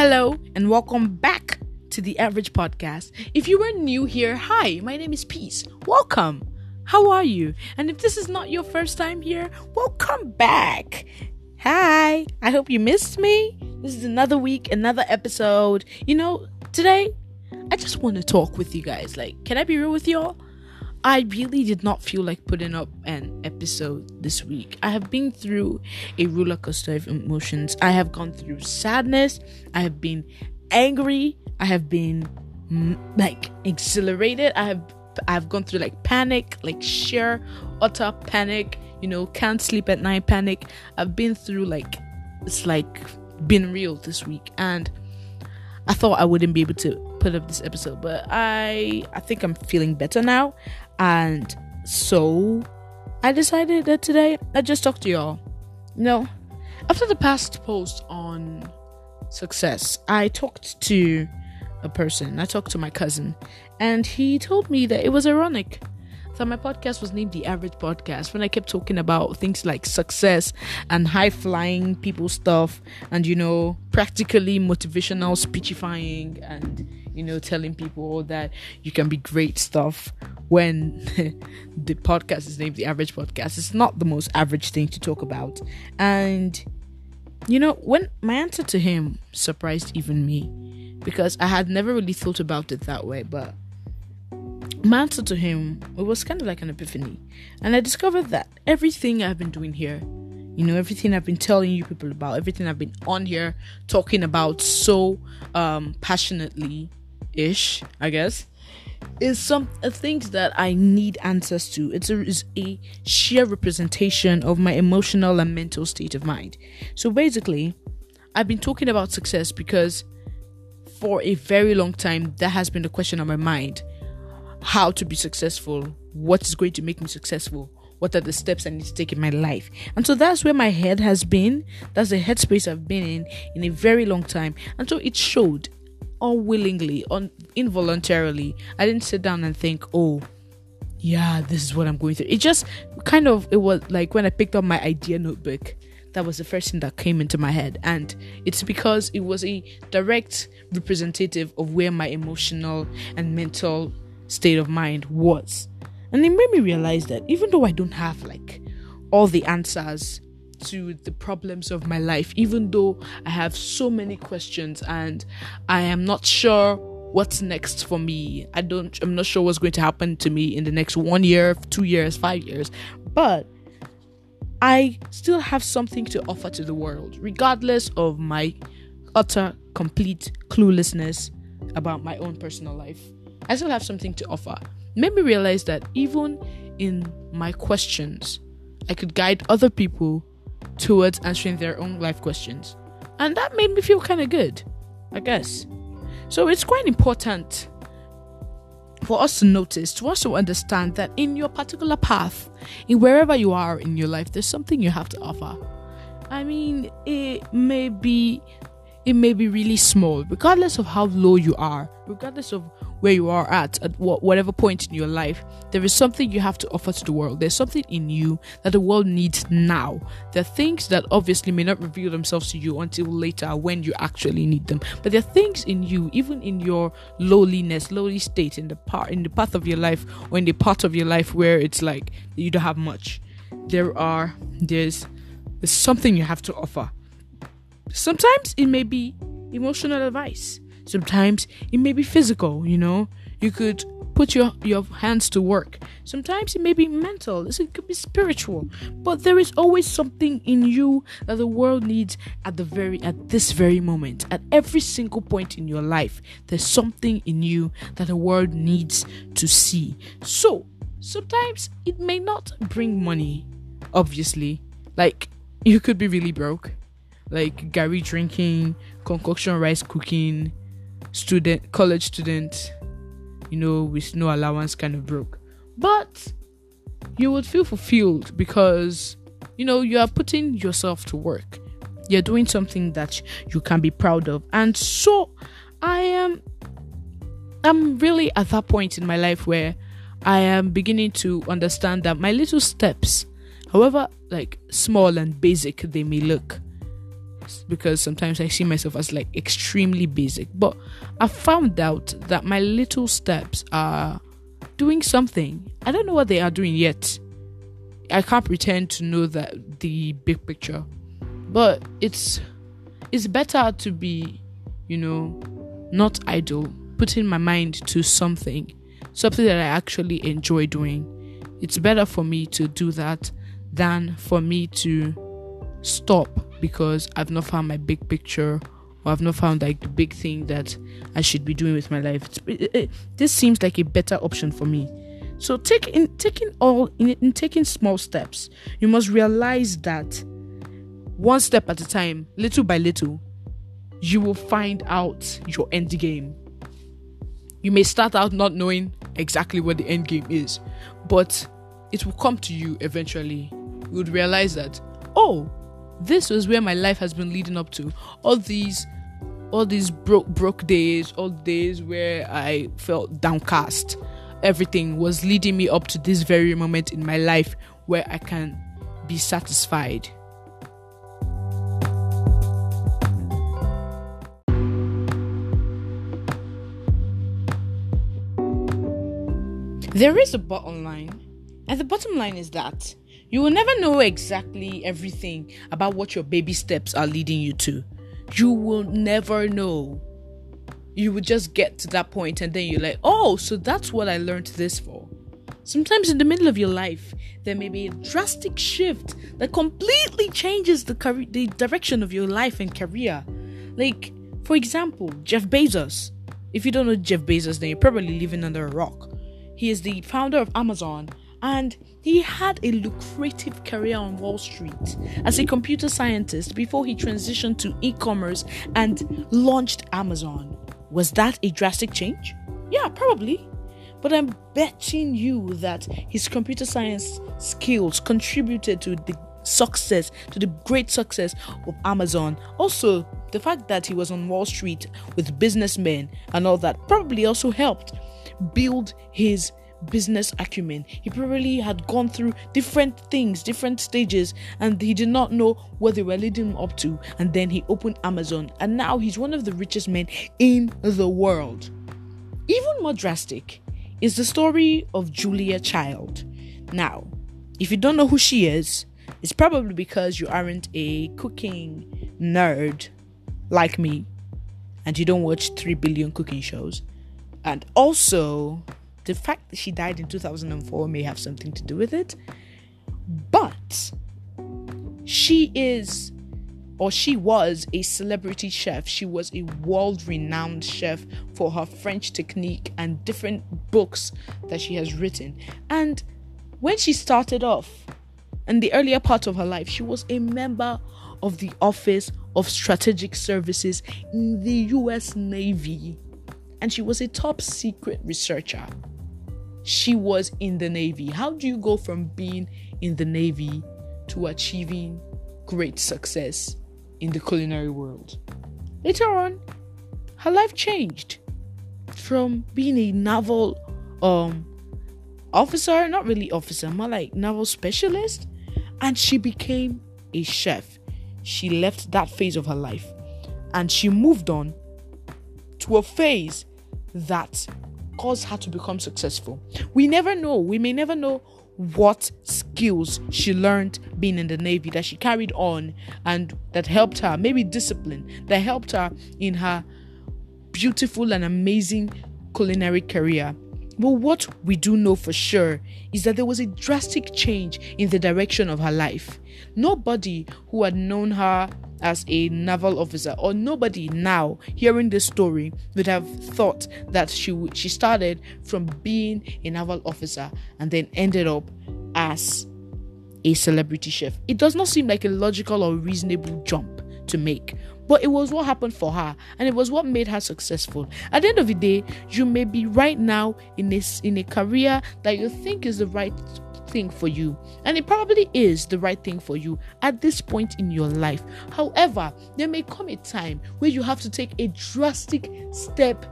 Hello, and welcome back to the Average Podcast. If you are new here, hi, my name is Peace. Welcome. How are you? And if this is not your first time here, welcome back. Hi, I hope you missed me. This is another week, another episode. You know, today I just want to talk with you guys. Like, can I be real with y'all? I really did not feel like putting up an episode this week. I have been through a roller coaster of emotions. I have gone through sadness. I have been angry. I have been mm, like exhilarated. I have I've gone through like panic, like sheer utter panic. You know, can't sleep at night panic. I've been through like it's like been real this week, and I thought I wouldn't be able to put up this episode, but I I think I'm feeling better now. And so I decided that today I just talk to y'all. You know, after the past post on success, I talked to a person. I talked to my cousin, and he told me that it was ironic that my podcast was named the Average Podcast when I kept talking about things like success and high flying people stuff, and you know, practically motivational speechifying and you know, telling people that you can be great stuff when the podcast is named the average podcast. It's not the most average thing to talk about. And you know, when my answer to him surprised even me because I had never really thought about it that way, but my answer to him it was kind of like an epiphany. And I discovered that everything I've been doing here you know everything i've been telling you people about everything i've been on here talking about so um passionately ish, I guess, is some uh, things that I need answers to. It's a, it's a sheer representation of my emotional and mental state of mind. So basically, I've been talking about success because for a very long time that has been the question on my mind how to be successful what is going to make me successful what are the steps i need to take in my life and so that's where my head has been that's the headspace i've been in in a very long time and so it showed unwillingly, un- involuntarily. I didn't sit down and think, oh, yeah, this is what I'm going through. It just kind of, it was like when I picked up my idea notebook, that was the first thing that came into my head. And it's because it was a direct representative of where my emotional and mental state of mind was. And it made me realize that even though I don't have like all the answers to the problems of my life, even though I have so many questions and I am not sure what's next for me. I don't, I'm not sure what's going to happen to me in the next one year, two years, five years, but I still have something to offer to the world, regardless of my utter, complete cluelessness about my own personal life. I still have something to offer. Made me realize that even in my questions, I could guide other people towards answering their own life questions. And that made me feel kind of good, I guess. So it's quite important for us to notice, to also understand that in your particular path, in wherever you are in your life, there's something you have to offer. I mean, it may be it may be really small, regardless of how low you are, regardless of where you are at at whatever point in your life there is something you have to offer to the world. There's something in you that the world needs now. There are things that obviously may not reveal themselves to you until later when you actually need them. But there are things in you even in your lowliness lowly state in the part in the path of your life or in the part of your life where it's like you don't have much. There are there's there's something you have to offer sometimes it may be emotional advice Sometimes it may be physical, you know. You could put your, your hands to work. Sometimes it may be mental, it could be spiritual. But there is always something in you that the world needs at the very at this very moment. At every single point in your life, there's something in you that the world needs to see. So sometimes it may not bring money, obviously. Like you could be really broke. Like garri drinking, concoction rice cooking, student, college student, you know, with no allowance, kind of broke. But you would feel fulfilled because, you know, you are putting yourself to work. You're doing something that you can be proud of. And so I am I'm really at that point in my life where I am beginning to understand that my little steps, however like small and basic they may look, because sometimes I see myself as like extremely basic. But I found out that my little steps are doing something. I don't know what they are doing yet. I can't pretend to know that the big picture. But it's it's better to be, you know, not idle, putting my mind to something, something that I actually enjoy doing. It's better for me to do that than for me to stop because I've not found my big picture or I've not found like the big thing that I should be doing with my life. It, it, this seems like a better option for me. So taking taking all in, in taking small steps, you must realize that one step at a time, little by little, you will find out your end game. You may start out not knowing exactly what the end game is, but it will come to you eventually. You would realize that, oh, this was where my life has been leading up to. All these all these broke broke days, all days where I felt downcast. Everything was leading me up to this very moment in my life where I can be satisfied. There is a bottom line, and the bottom line is that you will never know exactly everything about what your baby steps are leading you to. You will never know. You will just get to that point and then you're like, oh, so that's what I learned this for. Sometimes in the middle of your life, there may be a drastic shift that completely changes the, car- the direction of your life and career. Like, for example, Jeff Bezos. If you don't know Jeff Bezos, then you're probably living under a rock. He is the founder of Amazon and he had a lucrative career on Wall Street as a computer scientist before he transitioned to e commerce and launched Amazon. Was that a drastic change? Yeah, probably. But I'm betting you that his computer science skills contributed to the success, to the great success of Amazon. Also, the fact that he was on Wall Street with businessmen and all that probably also helped build his business acumen. He probably had gone through different things, different stages, and he did not know what they were leading him up to. And then he opened Amazon, and now he's one of the richest men in the world. Even more drastic is the story of Julia Child. Now, if you don't know who she is, it's probably because you aren't a cooking nerd like me and you don't watch 3 billion cooking shows. And also, the fact that she died in 2004 may have something to do with it. But she is or she was a celebrity chef. She was a world renowned chef for her French technique and different books that she has written. And when she started off, in the earlier part of her life, she was a member of the Office of Strategic Services in the US Navy. And she was a top secret researcher she was in the Navy. How do you go from being in the Navy to achieving great success in the culinary world? Later on, her life changed from being a naval um officer, not really officer, more like naval specialist, and she became a chef. She left that phase of her life and she moved on to a phase that caused her to become successful. We never know. We may never know what skills she learned being in the Navy that she carried on and that helped her, maybe discipline, that helped her in her beautiful and amazing culinary career. But what we do know for sure is that there was a drastic change in the direction of her life. Nobody who had known her as a naval officer, or nobody now hearing this story would have thought that she w- she started from being a naval officer and then ended up as a celebrity chef. It does not seem like a logical or reasonable jump to make, but it was what happened for her and it was what made her successful. At the end of the day, you may be right now in a, in a career that you think is the right thing for you. And it probably is the right thing for you at this point in your life. However, there may come a time where you have to take a drastic step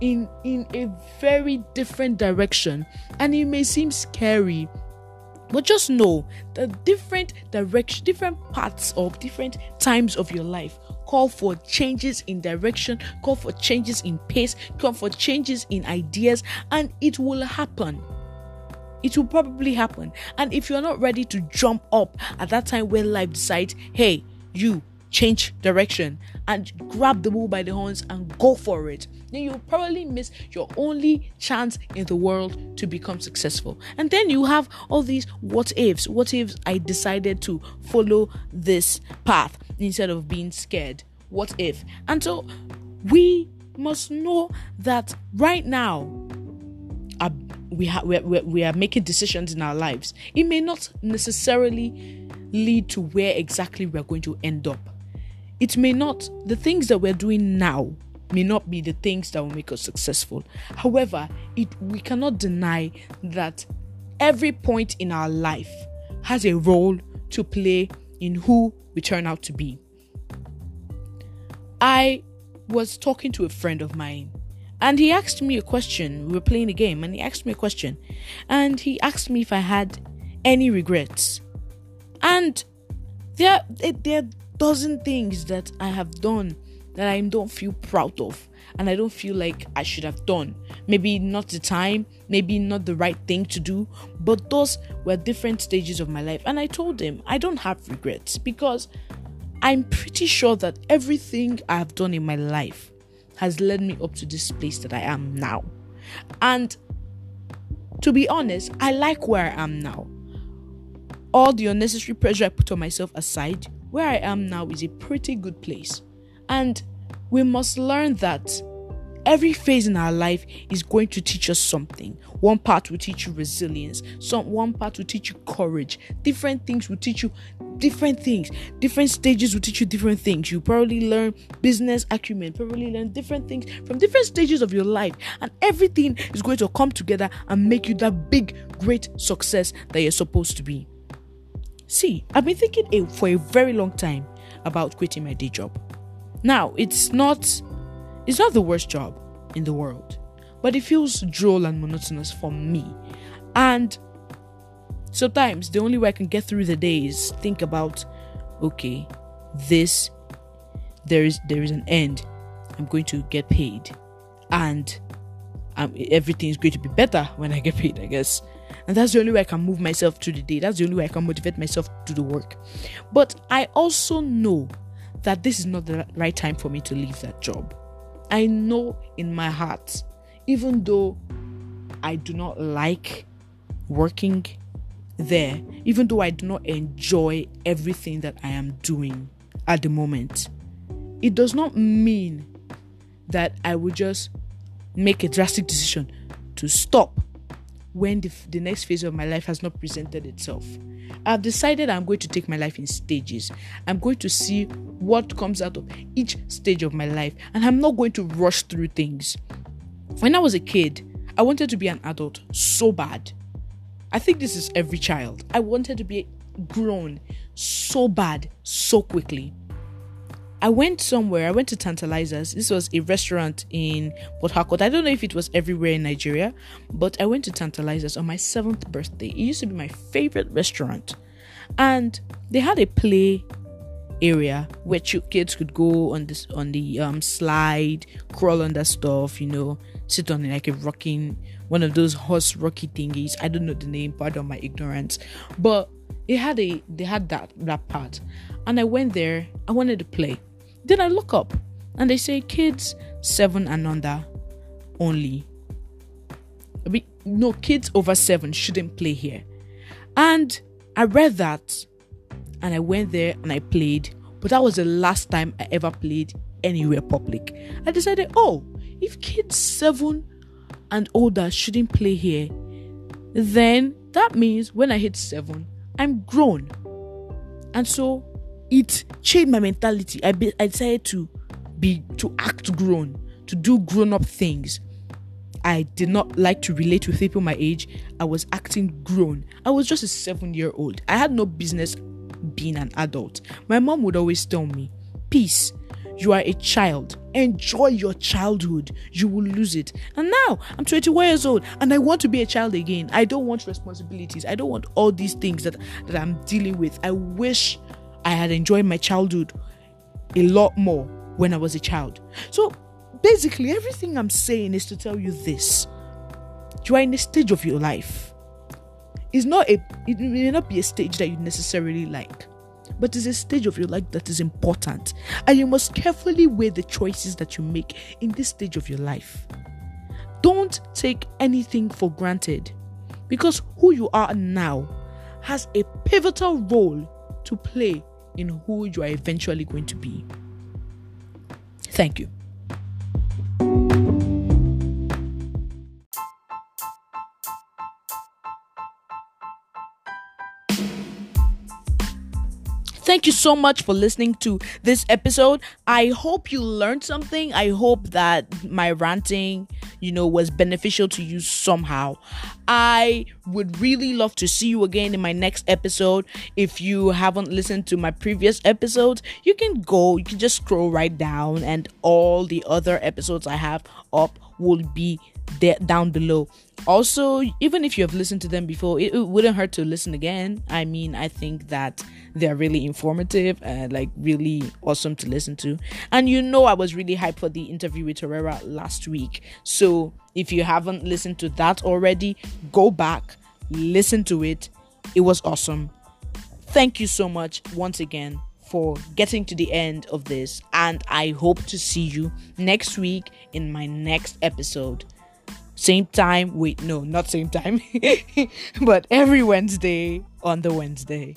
in in a very different direction and it may seem scary But just know that different direction, different parts of different times of your life call for changes in direction, call for changes in pace, call for changes in ideas, and it will happen. It will probably happen. And if you're not ready to jump up at that time where life decides, hey, you change direction and grab the bull by the horns and go for it, then you'll probably miss your only chance in the world to become successful. And then you have all these what ifs. What ifs I decided to follow this path instead of being scared? What if? And so we must know that right now, uh, we, ha- we, we, we are making decisions in our lives. It may not necessarily lead to where exactly we're going to end up it may not, the things that we're doing now may not be the things that will make us successful. However, it we cannot deny that every point in our life has a role to play in who we turn out to be. I was talking to a friend of mine and he asked me a question. We were playing a game and he asked me a question. And he asked me if I had any regrets. And there, there dozen things that I have done that I don't feel proud of and I don't feel like I should have done. Maybe not the time, maybe not the right thing to do, but those were different stages of my life. And I told him I don't have regrets because I'm pretty sure that everything I have done in my life has led me up to this place that I am now. And to be honest, I like where I am now. All the unnecessary pressure I put on myself aside, where I am now is a pretty good place. And we must learn that every phase in our life is going to teach us something. One part will teach you resilience, some one part will teach you courage. Different things will teach you different things. Different stages will teach you different things. You probably learn business acumen, probably learn different things from different stages of your life, and everything is going to come together and make you that big, great success that you're supposed to be. See, I've been thinking a, for a very long time about quitting my day job. Now, it's not it's not the worst job in the world, but it feels droll and monotonous for me. And sometimes the only way I can get through the day is think about okay, this there is there is an end. I'm going to get paid and um, everything is going to be better when I get paid, I guess. And that's the only way I can move myself through the day. That's the only way I can motivate myself to do the work. But I also know that this is not the right time for me to leave that job. I know in my heart, even though I do not like working there, even though I do not enjoy everything that I am doing at the moment, it does not mean that I will just make a drastic decision to stop when the, the next phase of my life has not presented itself. I've decided I'm going to take my life in stages. I'm going to see what comes out of each stage of my life, and I'm not going to rush through things. When I was a kid, I wanted to be an adult so bad. I think this is every child. I wanted to be grown so bad so quickly. I went somewhere. I went to Tantalizers. This was a restaurant in Port Harcourt. I don't know if it was everywhere in Nigeria, but I went to Tantalizers on my seventh birthday. It used to be my favorite restaurant, and they had a play area where kids could go on this on the um slide, crawl under stuff, you know, sit on like a rocking one of those horse rocky thingies. I don't know the name, pardon my ignorance, but it had a they had that that part, and I went there. I wanted to play then I look up and they say kids seven and under only. no, kids over seven shouldn't play here. And I read that and I went there and I played, but that was the last time I ever played anywhere public. I decided, oh, if kids seven and older shouldn't play here, then that means when I hit seven, I'm grown. And so it changed my mentality. I, be, I decided to be to act grown, to do grown up things. I did not like to relate with people my age. I was acting grown. I was just a seven year old. I had no business being an adult. My mom would always tell me, Peace, You are a child. Enjoy your childhood. You will lose it. And now I'm 21 years old and I want to be a child again. I don't want responsibilities. I don't want all these things that, that I'm dealing with. I wish I had enjoyed my childhood a lot more when I was a child. So basically, everything I'm saying is to tell you this you are in a stage of your life. It's not a it may not be a stage that you necessarily like but it's a stage of your life that is important, and you must carefully weigh the choices that you make in this stage of your life. Don't take anything for granted because who you are now has a pivotal role to play in who you are eventually going to be. Thank you. Thank you so much for listening to this episode. I hope you learned something. I hope that my ranting, you know, was beneficial to you somehow. I would really love to see you again in my next episode. If you haven't listened to my previous episodes, you can go, you can just scroll right down, and all the other episodes I have up will be there down below. Also, even if you have listened to them before, it, it, wouldn't hurt to listen again. I mean, I think that they're really informative and like really awesome to listen to. And you know, I was really hyped for the interview with Herrera last week. So if you haven't listened to that already, go back, listen to it. It was awesome. Thank you so much once again for getting to the end of this, and I hope to see you next week in my next episode. Same time, wait, no, not same time, but every Wednesday on the Wednesday.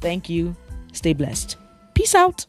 Thank you. Stay blessed. Peace out.